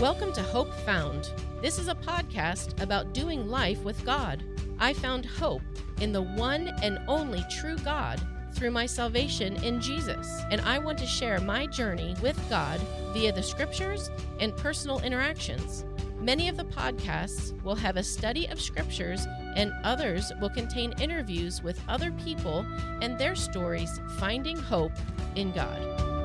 Welcome to Hope Found. This is a podcast about doing life with God. I found hope in the one and only true God through my salvation in Jesus, and I want to share my journey with God via the scriptures and personal interactions. Many of the podcasts will have a study of scriptures, and others will contain interviews with other people and their stories finding hope in God.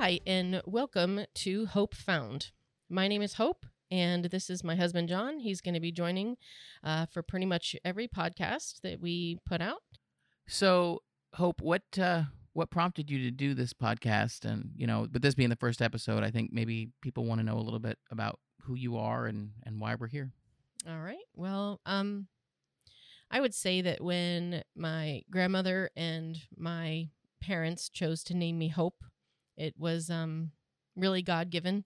Hi, and welcome to Hope Found. My name is Hope, and this is my husband, John. He's going to be joining uh, for pretty much every podcast that we put out. So, Hope, what uh, what prompted you to do this podcast? And you know, but this being the first episode, I think maybe people want to know a little bit about who you are and and why we're here. All right. Well, um, I would say that when my grandmother and my parents chose to name me Hope, it was um, really God given.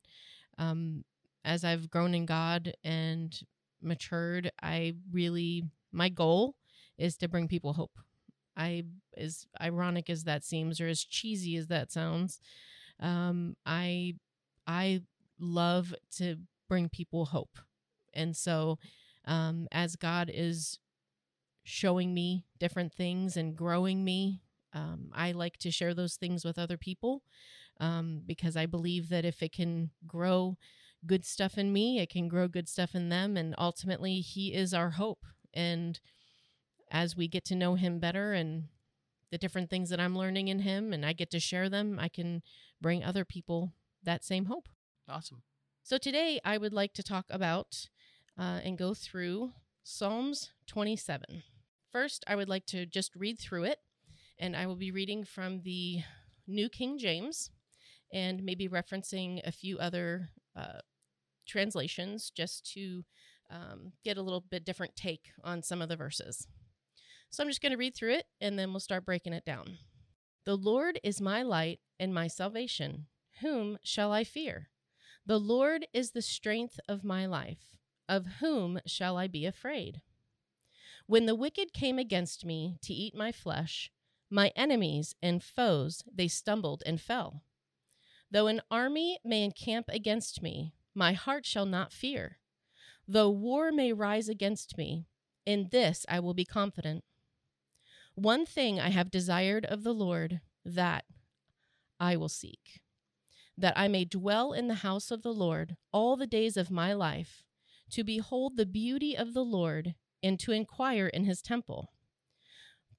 Um, as I've grown in God and matured, I really, my goal is to bring people hope. I, as ironic as that seems, or as cheesy as that sounds, um, I, I love to bring people hope. And so, um, as God is showing me different things and growing me, um, I like to share those things with other people um, because I believe that if it can grow good stuff in me, it can grow good stuff in them. And ultimately, He is our hope. And as we get to know Him better and the different things that I'm learning in Him and I get to share them, I can bring other people that same hope. Awesome. So today, I would like to talk about uh, and go through Psalms 27. First, I would like to just read through it, and I will be reading from the New King James and maybe referencing a few other uh, translations just to um, get a little bit different take on some of the verses. So I'm just going to read through it and then we'll start breaking it down. The Lord is my light and my salvation. Whom shall I fear? The Lord is the strength of my life. Of whom shall I be afraid? When the wicked came against me to eat my flesh, my enemies and foes, they stumbled and fell. Though an army may encamp against me, my heart shall not fear. Though war may rise against me, in this I will be confident. One thing I have desired of the Lord, that I will seek, that I may dwell in the house of the Lord all the days of my life, to behold the beauty of the Lord, and to inquire in his temple.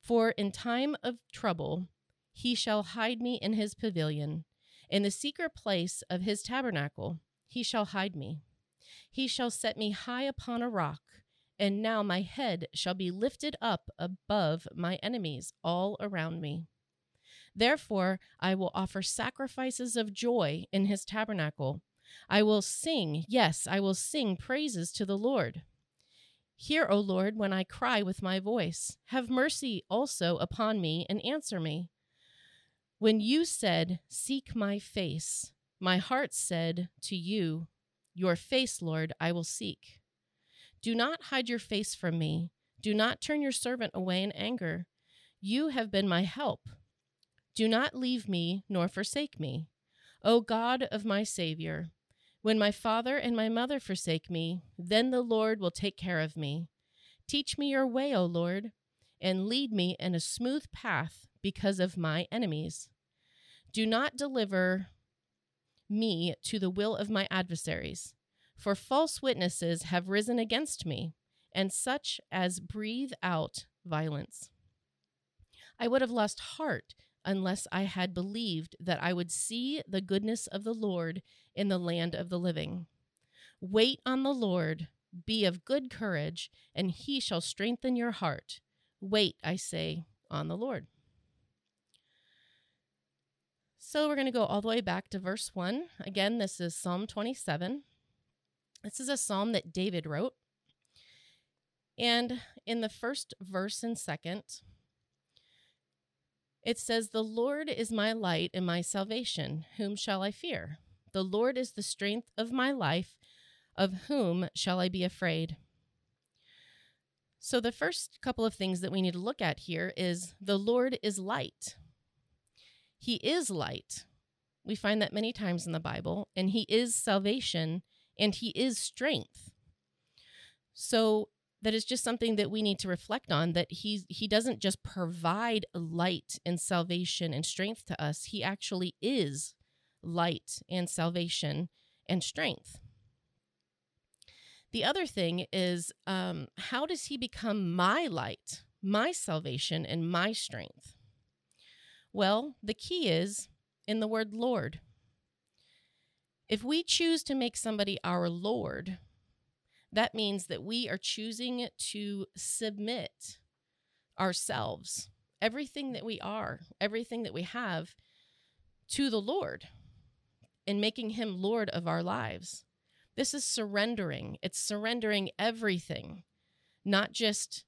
For in time of trouble he shall hide me in his pavilion. In the secret place of his tabernacle he shall hide me. He shall set me high upon a rock, and now my head shall be lifted up above my enemies all around me. Therefore I will offer sacrifices of joy in his tabernacle. I will sing, yes, I will sing praises to the Lord. Hear, O Lord, when I cry with my voice. Have mercy also upon me and answer me. When you said, Seek my face, my heart said to you, Your face, Lord, I will seek. Do not hide your face from me. Do not turn your servant away in anger. You have been my help. Do not leave me nor forsake me. O God of my Savior, when my father and my mother forsake me, then the Lord will take care of me. Teach me your way, O Lord, and lead me in a smooth path because of my enemies. Do not deliver me to the will of my adversaries, for false witnesses have risen against me, and such as breathe out violence. I would have lost heart unless I had believed that I would see the goodness of the Lord in the land of the living. Wait on the Lord, be of good courage, and he shall strengthen your heart. Wait, I say, on the Lord. So we're going to go all the way back to verse 1. Again, this is Psalm 27. This is a psalm that David wrote. And in the first verse and second, it says, The Lord is my light and my salvation. Whom shall I fear? The Lord is the strength of my life. Of whom shall I be afraid? So, the first couple of things that we need to look at here is the Lord is light. He is light. We find that many times in the Bible, and He is salvation and He is strength. So that is just something that we need to reflect on that he he doesn't just provide light and salvation and strength to us he actually is light and salvation and strength the other thing is um, how does he become my light my salvation and my strength well the key is in the word lord if we choose to make somebody our lord that means that we are choosing to submit ourselves, everything that we are, everything that we have, to the Lord and making Him Lord of our lives. This is surrendering. It's surrendering everything, not just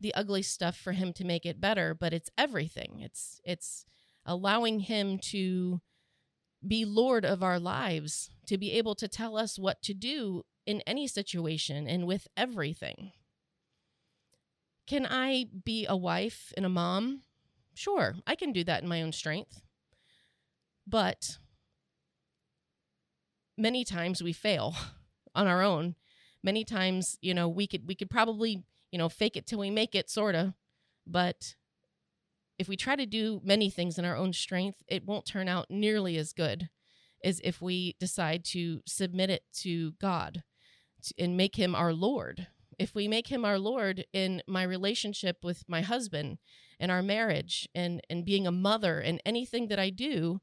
the ugly stuff for him to make it better, but it's everything. It's it's allowing him to be lord of our lives, to be able to tell us what to do in any situation and with everything. Can I be a wife and a mom? Sure, I can do that in my own strength. But many times we fail on our own. Many times, you know, we could we could probably, you know, fake it till we make it sorta, but if we try to do many things in our own strength, it won't turn out nearly as good as if we decide to submit it to God and make him our Lord. If we make him our Lord in my relationship with my husband and our marriage and, and being a mother and anything that I do,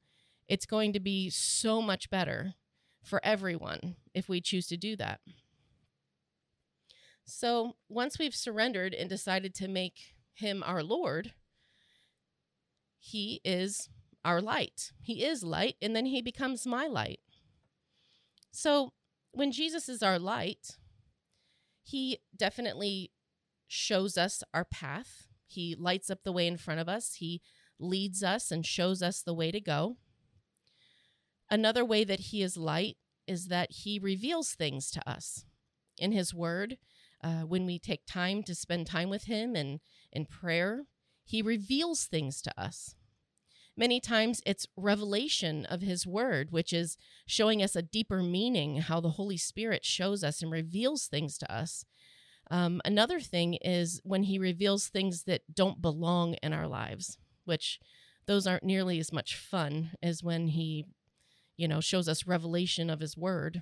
it's going to be so much better for everyone if we choose to do that. So once we've surrendered and decided to make him our Lord, he is our light. He is light, and then he becomes my light. So when Jesus is our light, he definitely shows us our path. He lights up the way in front of us. He leads us and shows us the way to go. Another way that he is light is that he reveals things to us in his word. Uh, when we take time to spend time with him and in prayer, he reveals things to us. Many times it's revelation of his word, which is showing us a deeper meaning, how the Holy Spirit shows us and reveals things to us. Um, another thing is when he reveals things that don't belong in our lives, which those aren't nearly as much fun as when he, you know, shows us revelation of his word.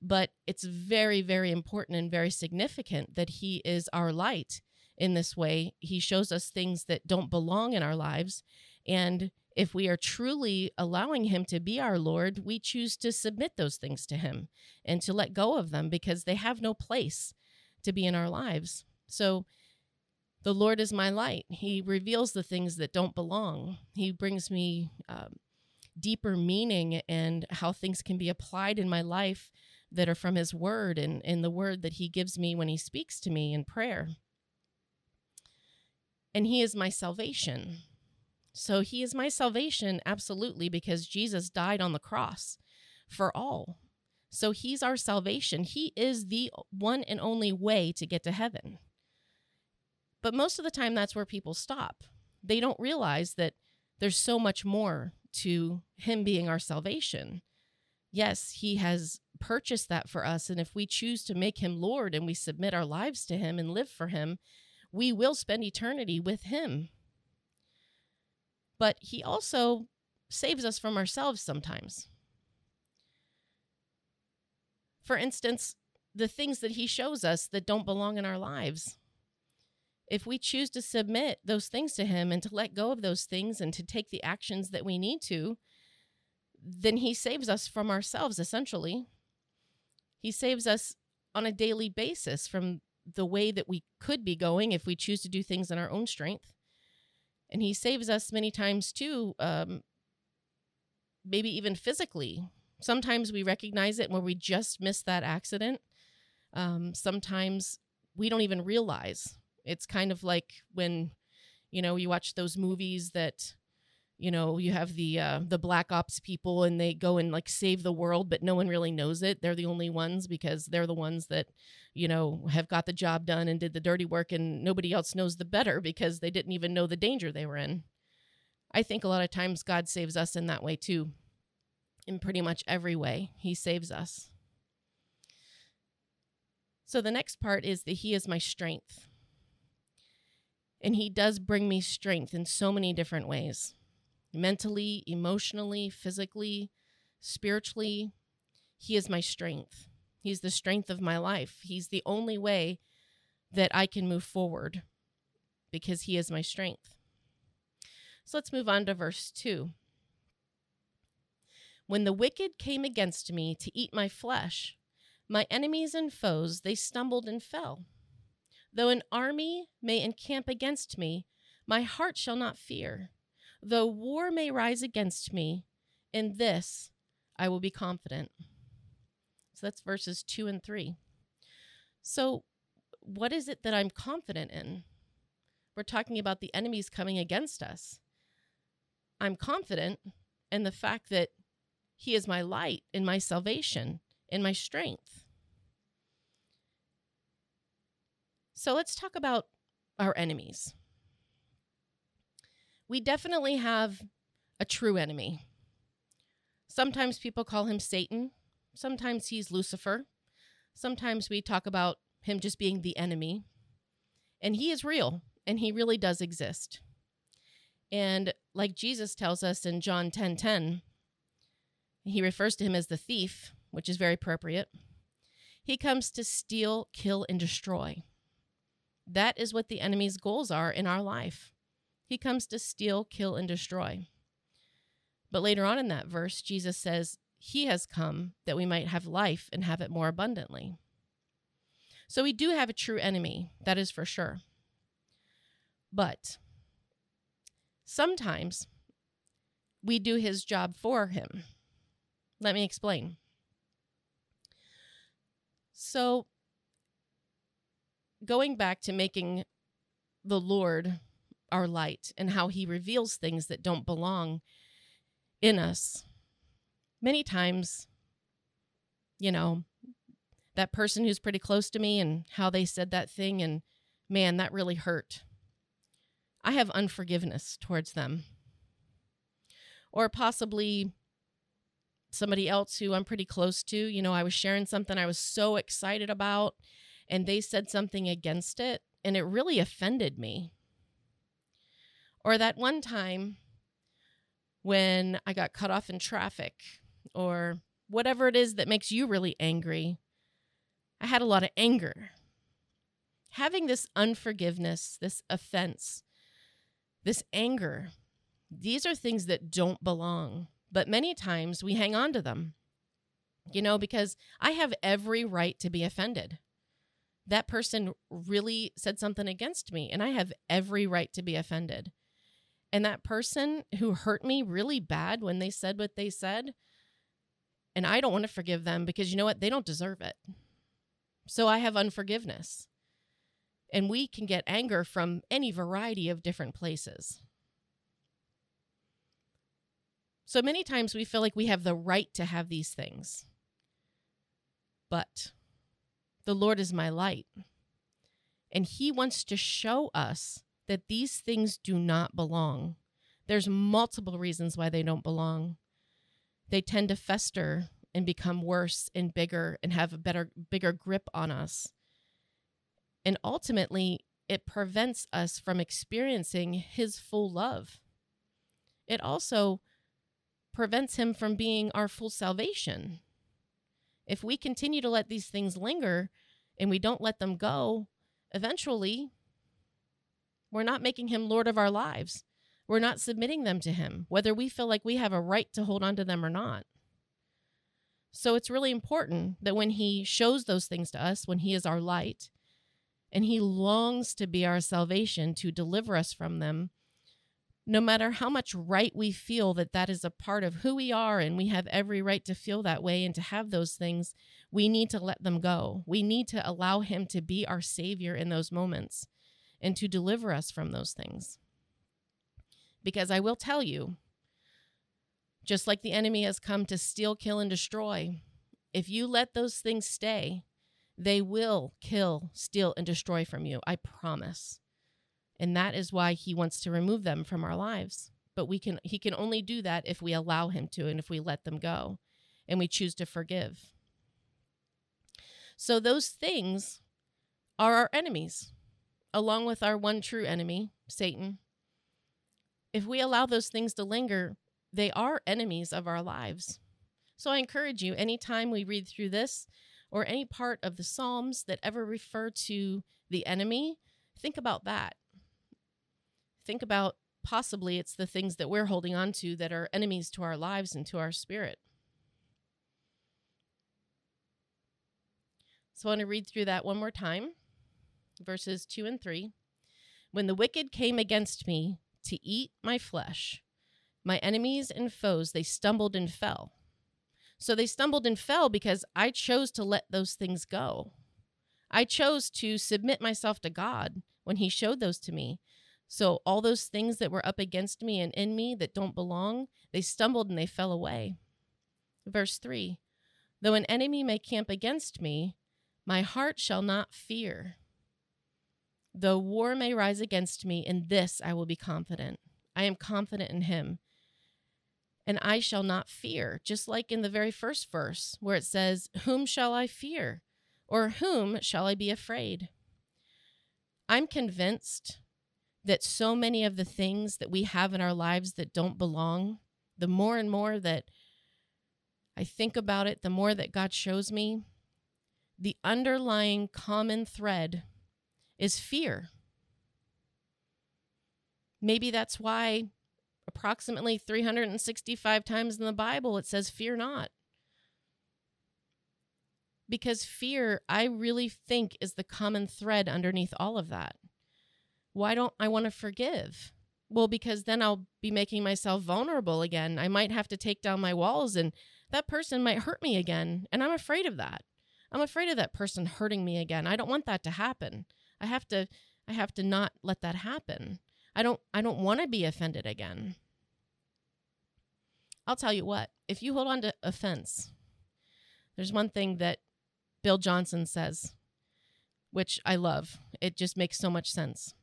But it's very, very important and very significant that he is our light in this way. He shows us things that don't belong in our lives and if we are truly allowing Him to be our Lord, we choose to submit those things to Him and to let go of them because they have no place to be in our lives. So, the Lord is my light. He reveals the things that don't belong. He brings me um, deeper meaning and how things can be applied in my life that are from His Word and, and the Word that He gives me when He speaks to me in prayer. And He is my salvation. So he is my salvation, absolutely, because Jesus died on the cross for all. So he's our salvation. He is the one and only way to get to heaven. But most of the time, that's where people stop. They don't realize that there's so much more to him being our salvation. Yes, he has purchased that for us. And if we choose to make him Lord and we submit our lives to him and live for him, we will spend eternity with him but he also saves us from ourselves sometimes. For instance, the things that he shows us that don't belong in our lives. If we choose to submit those things to him and to let go of those things and to take the actions that we need to, then he saves us from ourselves, essentially. He saves us on a daily basis from the way that we could be going if we choose to do things in our own strength. And he saves us many times too um, maybe even physically. Sometimes we recognize it when we just miss that accident. Um, sometimes we don't even realize it's kind of like when you know you watch those movies that you know you have the uh, the black ops people and they go and like save the world but no one really knows it they're the only ones because they're the ones that you know have got the job done and did the dirty work and nobody else knows the better because they didn't even know the danger they were in i think a lot of times god saves us in that way too in pretty much every way. He saves us. So the next part is that He is my strength. And He does bring me strength in so many different ways mentally, emotionally, physically, spiritually. He is my strength. He's the strength of my life. He's the only way that I can move forward because He is my strength. So let's move on to verse 2. When the wicked came against me to eat my flesh, my enemies and foes, they stumbled and fell. Though an army may encamp against me, my heart shall not fear. Though war may rise against me, in this I will be confident. So that's verses 2 and 3. So, what is it that I'm confident in? We're talking about the enemies coming against us. I'm confident in the fact that He is my light and my salvation and my strength. So let's talk about our enemies. We definitely have a true enemy. Sometimes people call him Satan, sometimes he's Lucifer. Sometimes we talk about him just being the enemy. And he is real, and he really does exist. And like Jesus tells us in John 10:10, 10, 10, he refers to him as the thief, which is very appropriate. He comes to steal, kill, and destroy. That is what the enemy's goals are in our life. He comes to steal, kill, and destroy. But later on in that verse, Jesus says, He has come that we might have life and have it more abundantly. So we do have a true enemy, that is for sure. But Sometimes we do his job for him. Let me explain. So, going back to making the Lord our light and how he reveals things that don't belong in us, many times, you know, that person who's pretty close to me and how they said that thing, and man, that really hurt. I have unforgiveness towards them. Or possibly somebody else who I'm pretty close to. You know, I was sharing something I was so excited about, and they said something against it, and it really offended me. Or that one time when I got cut off in traffic, or whatever it is that makes you really angry. I had a lot of anger. Having this unforgiveness, this offense, this anger, these are things that don't belong. But many times we hang on to them, you know, because I have every right to be offended. That person really said something against me, and I have every right to be offended. And that person who hurt me really bad when they said what they said, and I don't want to forgive them because you know what? They don't deserve it. So I have unforgiveness. And we can get anger from any variety of different places. So many times we feel like we have the right to have these things. But the Lord is my light. And He wants to show us that these things do not belong. There's multiple reasons why they don't belong. They tend to fester and become worse and bigger and have a better bigger grip on us. And ultimately, it prevents us from experiencing his full love. It also prevents him from being our full salvation. If we continue to let these things linger and we don't let them go, eventually we're not making him Lord of our lives. We're not submitting them to him, whether we feel like we have a right to hold on to them or not. So it's really important that when he shows those things to us, when he is our light, and he longs to be our salvation to deliver us from them no matter how much right we feel that that is a part of who we are and we have every right to feel that way and to have those things we need to let them go we need to allow him to be our savior in those moments and to deliver us from those things because i will tell you just like the enemy has come to steal kill and destroy if you let those things stay they will kill, steal, and destroy from you. I promise. And that is why he wants to remove them from our lives but we can he can only do that if we allow him to and if we let them go and we choose to forgive. So those things are our enemies, along with our one true enemy, Satan. If we allow those things to linger, they are enemies of our lives. So I encourage you, anytime we read through this or any part of the Psalms that ever refer to the enemy, think about that. Think about possibly it's the things that we're holding on to that are enemies to our lives and to our spirit. So I want to read through that one more time, verses 2 and 3. When the wicked came against me to eat my flesh, my enemies and foes, they stumbled and fell. So they stumbled and fell because I chose to let those things go. I chose to submit myself to God when He showed those to me. So all those things that were up against me and in me that don't belong, they stumbled and they fell away. Verse 3 Though an enemy may camp against me, my heart shall not fear. Though war may rise against me, in this I will be confident. I am confident in him. And I shall not fear, just like in the very first verse, where it says, Whom shall I fear? Or whom shall I be afraid? I'm convinced that so many of the things that we have in our lives that don't belong, the more and more that I think about it, the more that God shows me, the underlying common thread is fear. Maybe that's why approximately 365 times in the Bible it says, Fear not. Because fear, I really think, is the common thread underneath all of that. Why don't I want to forgive? Well, because then I'll be making myself vulnerable again. I might have to take down my walls and that person might hurt me again. And I'm afraid of that. I'm afraid of that person hurting me again. I don't want that to happen. I have to I have to not let that happen. I don't I don't want to be offended again. I'll tell you what, if you hold on to offense, there's one thing that Bill Johnson says, which I love. It just makes so much sense.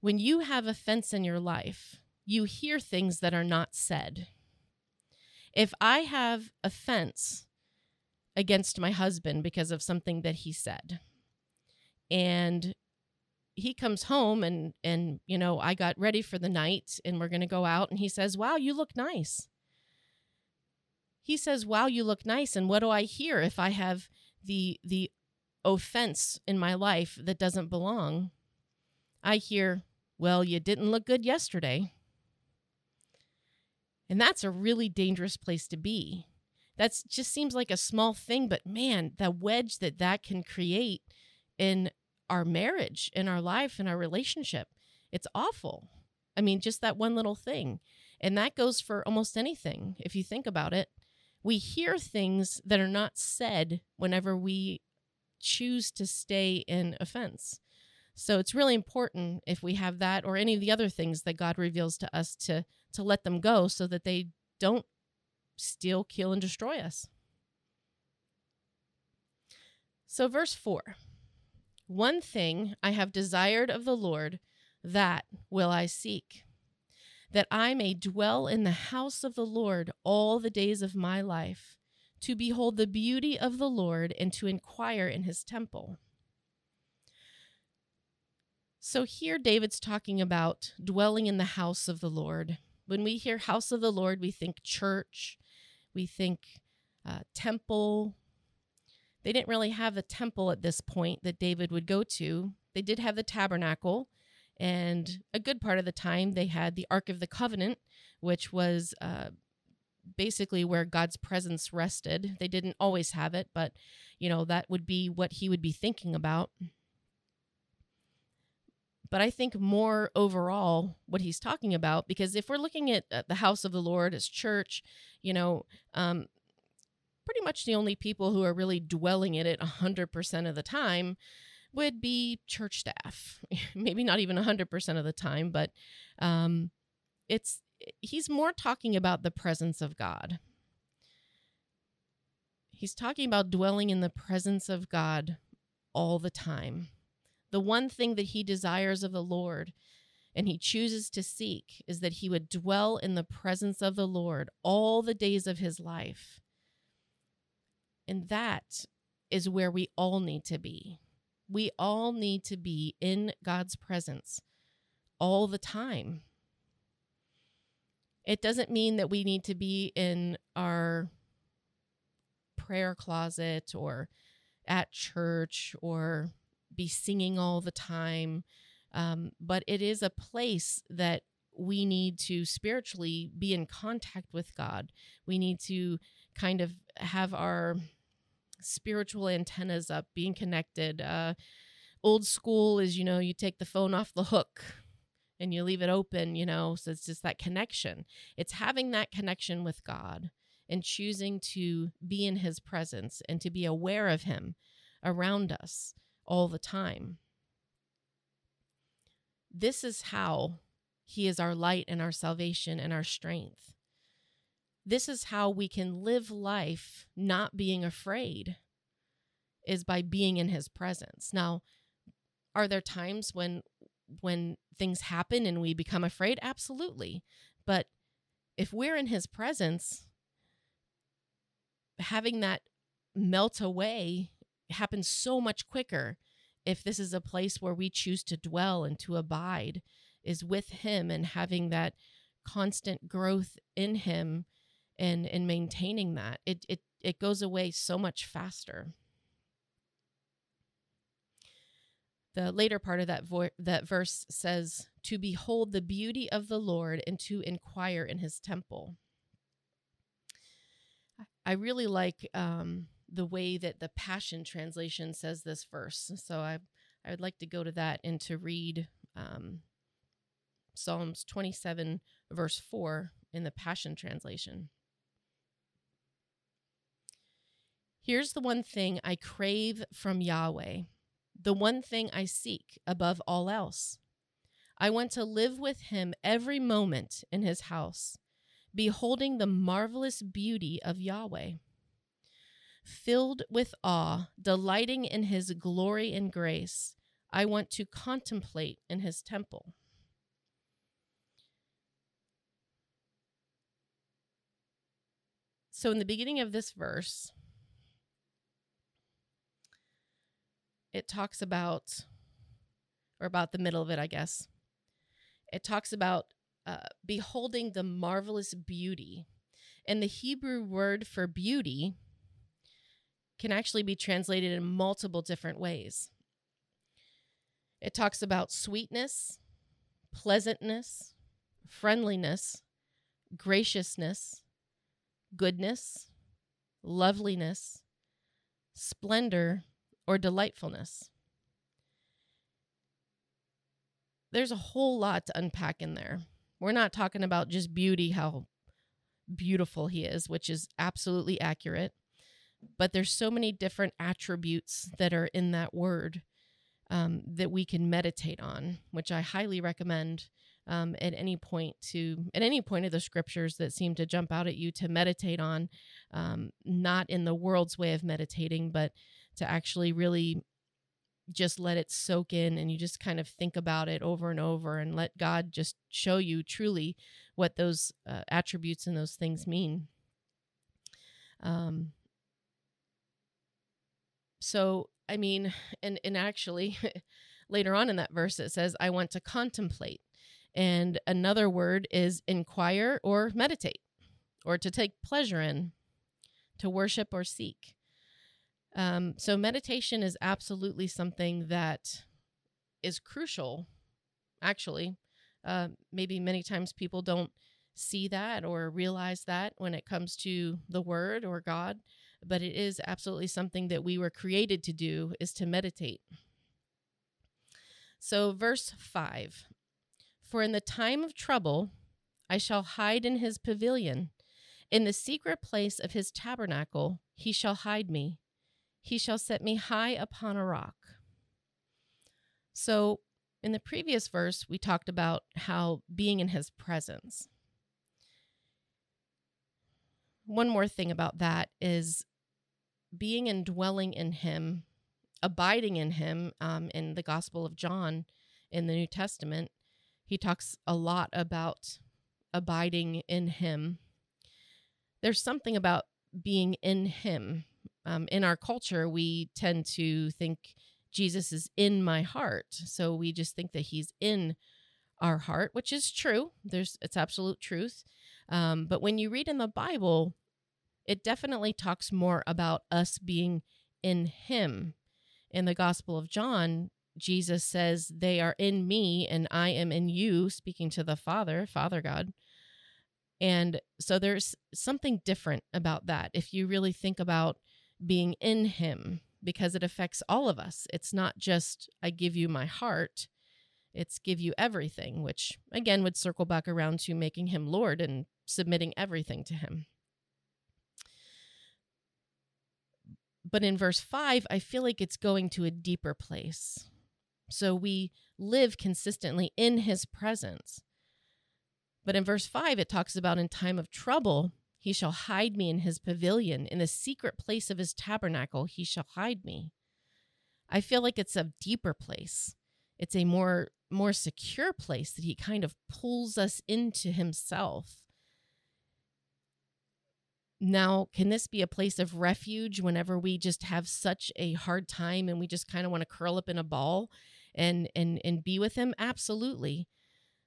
When you have offense in your life, you hear things that are not said. If I have offense against my husband because of something that he said. And he comes home and and you know, I got ready for the night and we're going to go out and he says, "Wow, you look nice." He says, "Wow, you look nice." And what do I hear if I have the the offense in my life that doesn't belong? I hear, "Well, you didn't look good yesterday." And that's a really dangerous place to be. That just seems like a small thing but man the wedge that that can create in our marriage in our life in our relationship it's awful. I mean just that one little thing. And that goes for almost anything if you think about it. We hear things that are not said whenever we choose to stay in offense so it's really important if we have that or any of the other things that god reveals to us to to let them go so that they don't steal, kill, and destroy us. So, verse 4 One thing I have desired of the Lord, that will I seek, that I may dwell in the house of the Lord all the days of my life, to behold the beauty of the Lord and to inquire in his temple. So, here David's talking about dwelling in the house of the Lord. When we hear house of the Lord, we think church, we think uh, temple. They didn't really have the temple at this point that David would go to. They did have the tabernacle, and a good part of the time they had the Ark of the Covenant, which was uh, basically where God's presence rested. They didn't always have it, but you know that would be what he would be thinking about. But I think more overall what he's talking about, because if we're looking at, the house of the Lord as church, you know, um, pretty much the only people who are really dwelling in it 100% of the time would be church staff. Maybe not even 100% of the time, but um, it's he's more talking about the presence of God. He's talking about dwelling in the presence of God all the time the one thing that he desires of the Lord. and he chooses to seek is that he would dwell in the presence of the Lord all the days of his life. And that is where we all need to be. We all need to be in God's presence all the time. It doesn't mean that we need to be in our prayer closet or at church or be singing all the time. Um, but it is a place that we need to spiritually be in contact with God. We need to kind of have our spiritual antennas up, being connected. Uh, old school is, you know, you take the phone off the hook and you leave it open, you know, so it's just that connection. It's having that connection with God and choosing to be in his presence and to be aware of him around us all the time. This is how he is our light and our salvation and our strength. This is how we can live life not being afraid, is by being in his presence. Now, are there times when when things happen and we become afraid? Absolutely. But if we're in his presence, having that melt away happens so much quicker if this is a place where we choose to dwell and to abide is with him and having that constant growth in him and and maintaining that. It it it goes away so much faster. The later part of that vo- that verse says to behold the beauty of the lord and to inquire in his temple. I really like um, the way that the Passion Translation says this verse. So I, I would like to go to that and to read um, Psalms 27, verse 4 in the Passion Translation. Here's the one thing I crave from Yahweh, the one thing I seek above all else. I want to live with him every moment in his house beholding the marvelous beauty of Yahweh. Filled with awe, delighting in his glory and grace, I want to contemplate in his temple. So, in the beginning of this verse, it talks about, or about the middle of it, I guess, it talks about uh, beholding the marvelous beauty. And the Hebrew word for beauty can actually be translated in multiple different ways. It talks about sweetness, pleasantness, friendliness, graciousness, goodness, loveliness, splendor, or delightfulness. There's a whole lot to unpack in there. We're not talking about just beauty, how beautiful he is, which is absolutely accurate. But there's so many different attributes that are in that word um, that we can meditate on, which I highly recommend um, at any point to at any point of the scriptures that seem to jump out at you to meditate on, um, not in the world's way of meditating, but to actually really just let it soak in and you just kind of think about it over and over and let God just show you truly what those uh, attributes and those things mean. Um, so, I mean, and, and actually, later on in that verse, it says, I want to contemplate. And another word is inquire or meditate, or to take pleasure in, to worship or seek. Um, so, meditation is absolutely something that is crucial, actually. Uh, maybe many times people don't see that or realize that when it comes to the word or God, but it is absolutely something that we were created to do is to meditate. So, verse 5 For in the time of trouble I shall hide in his pavilion, in the secret place of his tabernacle he shall hide me. He shall set me high upon a rock. So, in the previous verse, we talked about how being in his presence. One more thing about that is being and dwelling in him, abiding in him um, in the Gospel of John in the New Testament. He talks a lot about abiding in Him. There's something about being in Him. Um, in our culture, we tend to think Jesus is in my heart. So we just think that He's in our heart, which is true. There's it's absolute truth. Um, but when you read in the Bible, it definitely talks more about us being in Him. In the Gospel of John, Jesus says, They are in me and I am in you, speaking to the Father, Father God. And so there's something different about that if you really think about being in Him, because it affects all of us. It's not just, I give you my heart, it's give you everything, which again would circle back around to making Him Lord and submitting everything to Him. But in verse 5, I feel like it's going to a deeper place. So we live consistently in his presence. But in verse 5, it talks about in time of trouble, he shall hide me in his pavilion. In the secret place of his tabernacle, he shall hide me. I feel like it's a deeper place. It's a more more secure place that he kind of pulls us into himself. Now, can this be a place of refuge whenever we just have such a hard time and we just kind of want to curl up in a ball and and and be with him? Absolutely.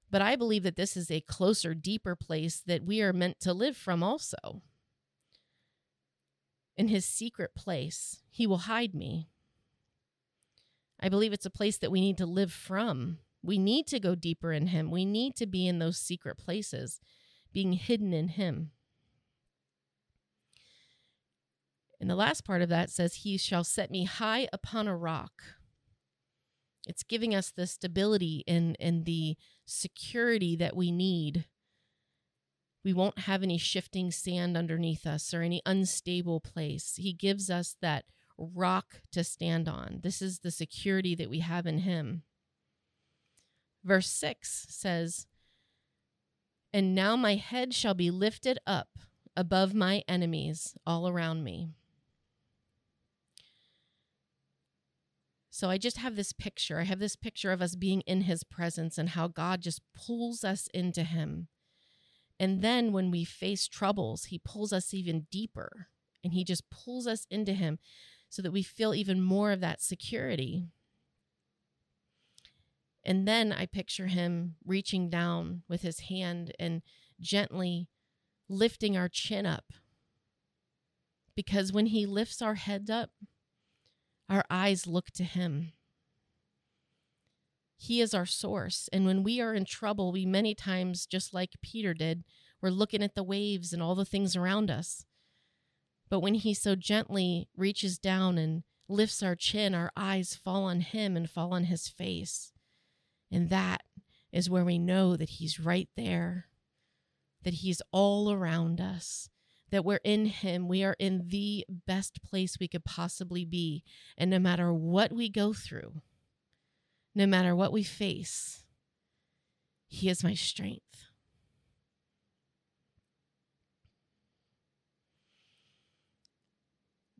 But I believe that this is a closer, deeper place that we are meant to live from also. In his secret place, he will hide me. I believe it's a place that we need to live from. We need to go deeper in him. We need to be in those secret places, being hidden in him. And the last part of that says, He shall set me high upon a rock. It's giving us the stability and, and the security that we need. We won't have any shifting sand underneath us or any unstable place. He gives us that rock to stand on. This is the security that we have in Him. Verse 6 says, And now my head shall be lifted up above my enemies all around me. So I just have this picture. I have this picture of us being in his presence and how God just pulls us into him. And then when we face troubles, he pulls us even deeper and he just pulls us into him so that we feel even more of that security. And then I picture him reaching down with his hand and gently lifting our chin up. Because when he lifts our head up, our eyes look to Him. He is our source. And when we are in trouble, we many times, just like Peter did, we're looking at the waves and all the things around us. But when He so gently reaches down and lifts our chin, our eyes fall on Him and fall on His face. And that is where we know that He's right there, that He's all around us, that we're in Him. We are in the best place we could possibly be. And no matter what we go through, no matter what we face, He is my strength.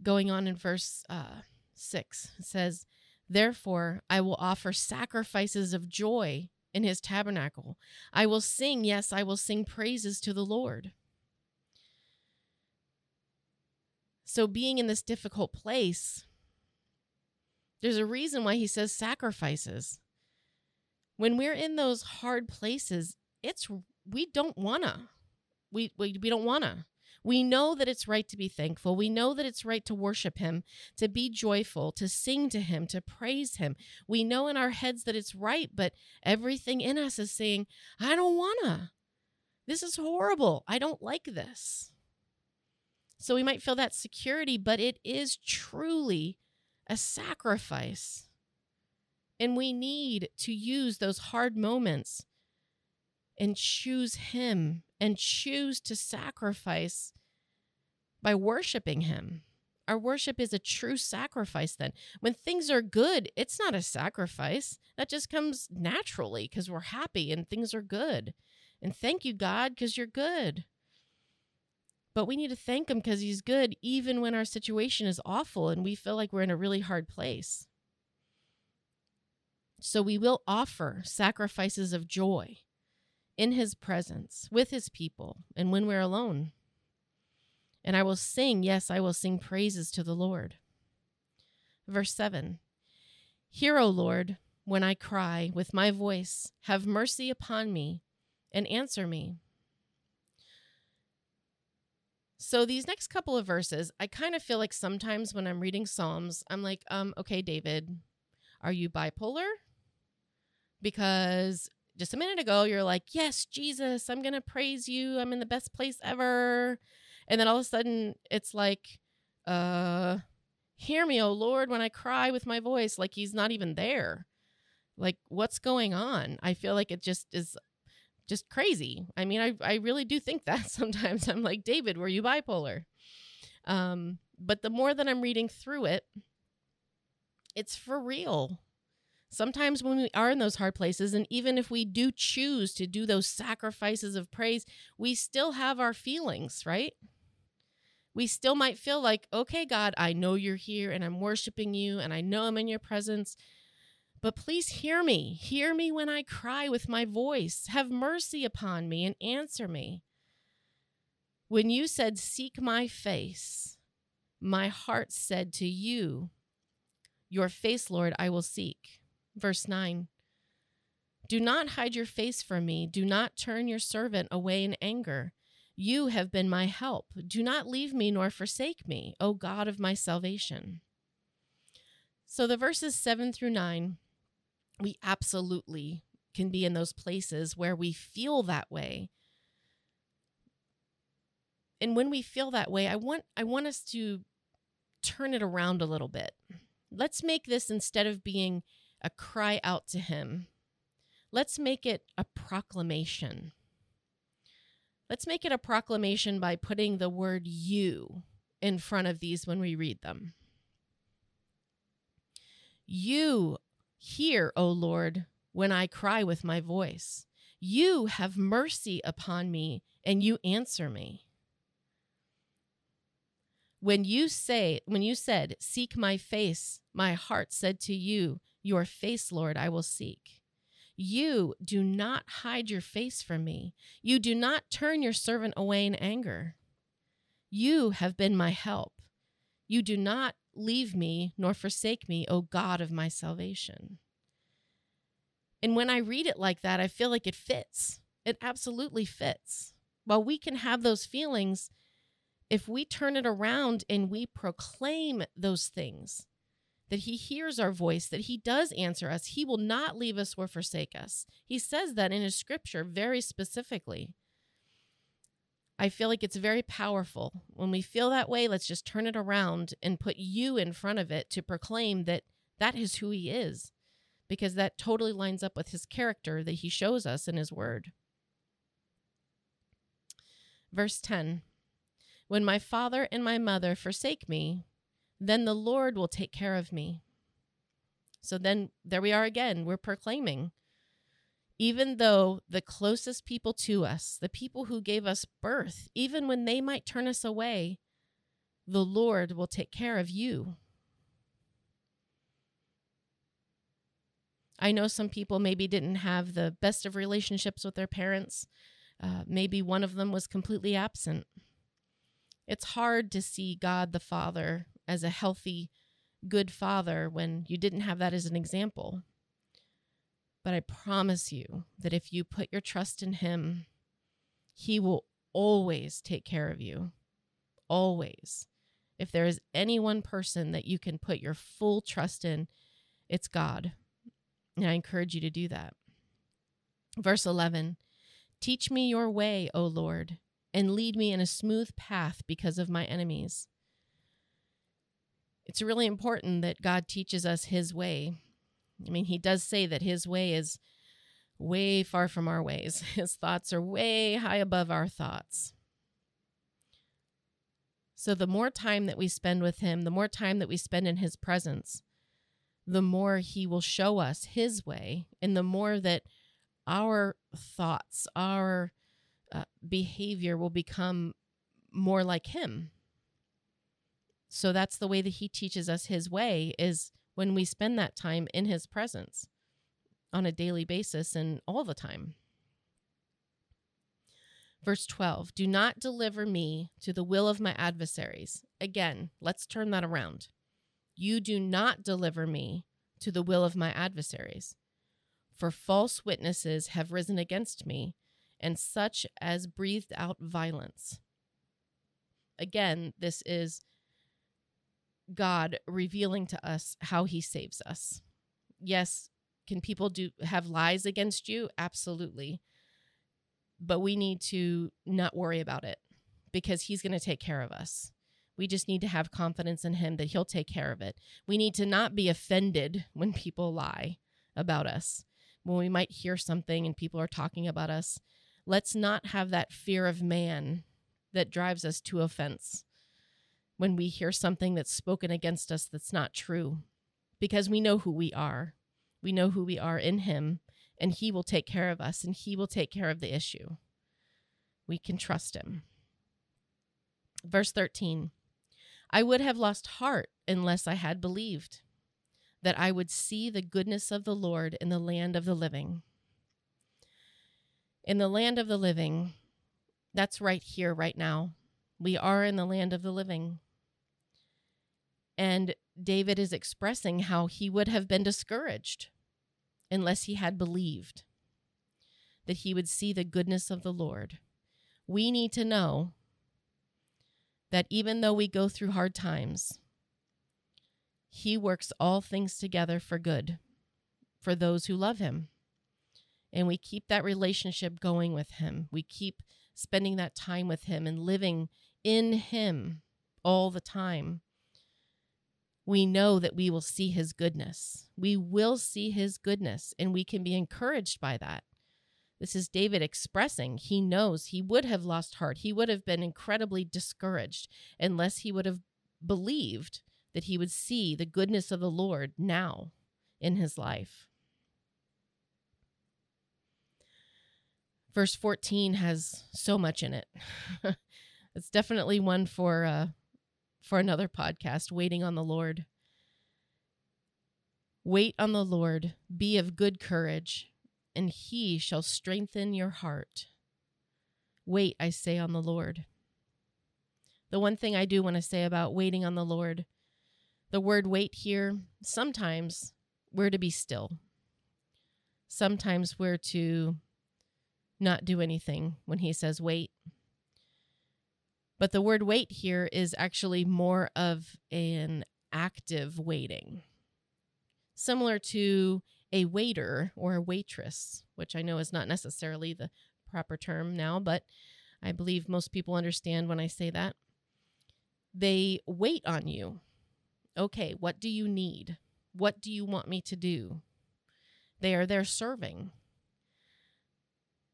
Going on in verse uh, 6, it says, Therefore, I will offer sacrifices of joy in his tabernacle. I will sing, yes, I will sing praises to the Lord. So, being in this difficult place, there's a reason why he says sacrifices. When we're in those hard places, it's we don't wanna. We we, we don't wanna. We know that it's right to be thankful. We know that it's right to worship Him, to be joyful, to sing to Him, to praise Him. We know in our heads that it's right, but everything in us is saying, I don't wanna. This is horrible. I don't like this. So we might feel that security, but it is truly a sacrifice. And we need to use those hard moments and choose Him and choose to sacrifice by worshiping Him. Our worship is a true sacrifice then. When things are good, it's not a sacrifice. That just comes naturally because we're happy and things are good. And thank you, God, because you're good. But we need to thank him because he's good, even when our situation is awful and we feel like we're in a really hard place. So we will offer sacrifices of joy in his presence with his people and when we're alone. And I will sing, yes, I will sing praises to the Lord. Verse 7 Hear, O Lord, when I cry with my voice, have mercy upon me and answer me. So these next couple of verses, I kind of feel like sometimes when I'm reading Psalms, I'm like, um, okay, David, are you bipolar? Because just a minute ago, you're like, yes, Jesus, I'm to praise you. I'm in the best place ever. And then all of a sudden, it's like, uh, hear me, O Lord, when I cry with my voice, like he's not even there. Like, what's going on? I feel like it just is just crazy. I mean, I, I really do think that sometimes. I'm like, David, were you bipolar? Um, but the more that I'm reading through it, it's for real. Sometimes when we are in those hard places, and even if we do choose to do those sacrifices of praise, we still have our feelings, right? We still might feel like, okay, God, I know you're here and I'm worshiping you and I know I'm in your presence but please hear me. Hear me when I cry with my voice. Have mercy upon me and answer me. When you said, Seek my face, my heart said to you, Your face, Lord, I will seek. Verse 9 Do not hide your face from me. Do not turn your servant away in anger. You have been my help. Do not leave me nor forsake me, O God of my salvation. So the verses 7 through 9 we absolutely can be in those places where we feel that way. And when we feel that way i want i want us to turn it around a little bit. Let's make this instead of being a cry out to him let's make it a proclamation. Let's make it a proclamation by putting the word you in front of these when we read them. You Hear, O Lord, when I cry with my voice. You have mercy upon me, and you answer me. When you say, when you said, Seek my face, my heart said to you, Your face, Lord, I will seek. You do not hide your face from me. You do not turn your servant away in anger. You have been my help. You do not leave me nor forsake me, O God of my salvation. And when I read it like that, I feel like it fits. It absolutely fits. While we can have those feelings, if we turn it around and we proclaim those things, that he hears our voice, that he does answer us, he will not leave us or forsake us. He says that in his scripture very specifically. I feel like it's very powerful. When we feel that way, let's just turn it around and put you in front of it to proclaim that that is who he is, because that totally lines up with his character that he shows us in his word. Verse 10 When my father and my mother forsake me, then the Lord will take care of me. So then there we are again. We're proclaiming even though the closest people to us, the people who gave us birth, even when they might turn us away, the Lord will take care of you. I know some people maybe didn't have the best of relationships with their parents. Uh, maybe one of them was completely absent. It's hard to see God the Father as a healthy, good father when you didn't have that as an example. But I promise you that if you put your trust in Him, He will always take care of you. Always. If there is any one person that you can put your full trust in, it's God. And I encourage you to do that. Verse 11 Teach me your way, O Lord, and lead me in a smooth path because of my enemies. It's really important that God teaches us his way I mean, he does say that his way is way far from our ways, his thoughts are way high above our thoughts. So, the more time that we spend with him, the more time that we spend in his presence, the more he will show us his way, and the more that our thoughts, our uh, behavior will become more like him. So that's the way that he teaches us his way is when we spend that time in his presence. on a daily basis and all the time. Verse 12 Do not deliver me to the will of my adversaries. Again, let's turn that around. You do not deliver me to the will of my adversaries. For false witnesses have risen against me, and such as breathed out violence. Again, this is God revealing to us how he saves us. Yes, can people do have lies against you? Absolutely. But we need to not worry about it because he's going to take care of us. We just need to have confidence in him that he'll take care of it. We need to not be offended when people lie about us. When we might hear something and people are talking about us, let's not have that fear of man that drives us to offense when we hear something that's spoken against us that's not true because we know who we are. We know who we are in Him, and He will take care of us and He will take care of the issue. We can trust Him. Verse 13 I would have lost heart unless I had believed that I would see the goodness of the Lord in the land of the living. In the land of the living, that's right here, right now. We are in the land of the living. And David is expressing how he would have been discouraged unless he had believed that he would see the goodness of the Lord. We need to know that even though we go through hard times, he works all things together for good for those who love him. And we keep that relationship going with him. We keep spending that time with him and living in him all the time we know that we will see his goodness. We will see his goodness, and we can be encouraged by that. This is David expressing he knows he would have lost heart. He would have been incredibly discouraged unless he would have believed that he would see the goodness of the Lord now in his life. Verse 14 has so much in it. it's definitely one for uh, for another podcast, Waiting on the Lord. Wait on the Lord, be of good courage, and he shall strengthen your heart. Wait, I say, on the Lord. The one thing I do want to say about waiting on the Lord, the word wait here, sometimes we're to be still. Sometimes we're to not do anything when he says wait. But the word wait here is actually more of an active waiting, similar to a waiter or a waitress, which I know is not necessarily the proper term now, but I believe most people understand when I say that. They wait on you. Okay, what do you need? What do you want me to do? They are there serving.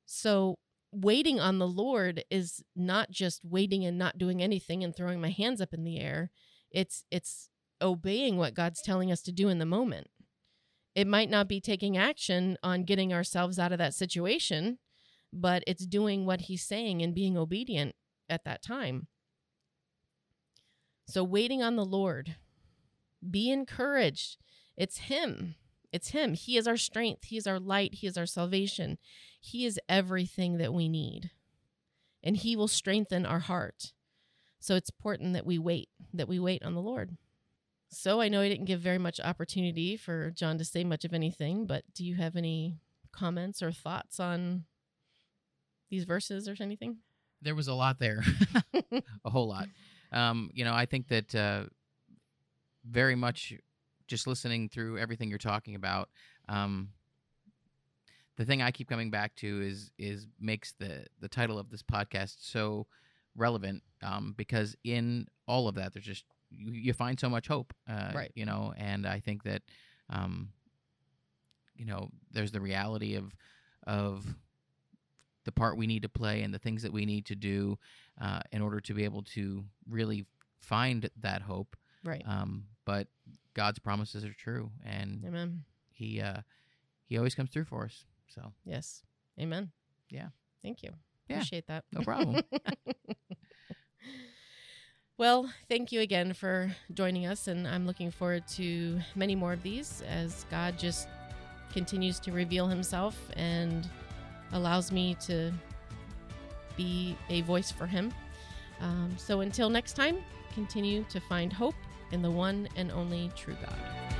So waiting on the Lord is not just waiting and not doing anything and throwing my hands up in the air. It's it's obeying what God's telling us to do in the moment. It might not be taking action on getting ourselves out of that situation, but it's doing what he's saying and being obedient at that time. So waiting on the Lord. Be encouraged. It's him. It's him. He is our strength. He is our light. He is our salvation. He is everything that we need, and He will strengthen our heart. So it's important that we wait, that we wait on the Lord. So I know I didn't give very much opportunity for John to say much of anything, but do you have any comments or thoughts on these verses or anything? There was a lot there, a whole lot. Um, you know, I think that uh, very much just listening through everything you're talking about, um, the thing I keep coming back to is is makes the the title of this podcast so relevant um, because in all of that there's just you, you find so much hope uh, right. you know and I think that um, you know there's the reality of of the part we need to play and the things that we need to do uh, in order to be able to really find that hope right. um, but God's promises are true and amen he uh, he always comes through for us so yes, amen. Yeah, thank you. Yeah. Appreciate that. No problem. well, thank you again for joining us, and I'm looking forward to many more of these as God just continues to reveal himself and allows me to be a voice for him. Um, so until next time, continue to find hope in the one and only true God.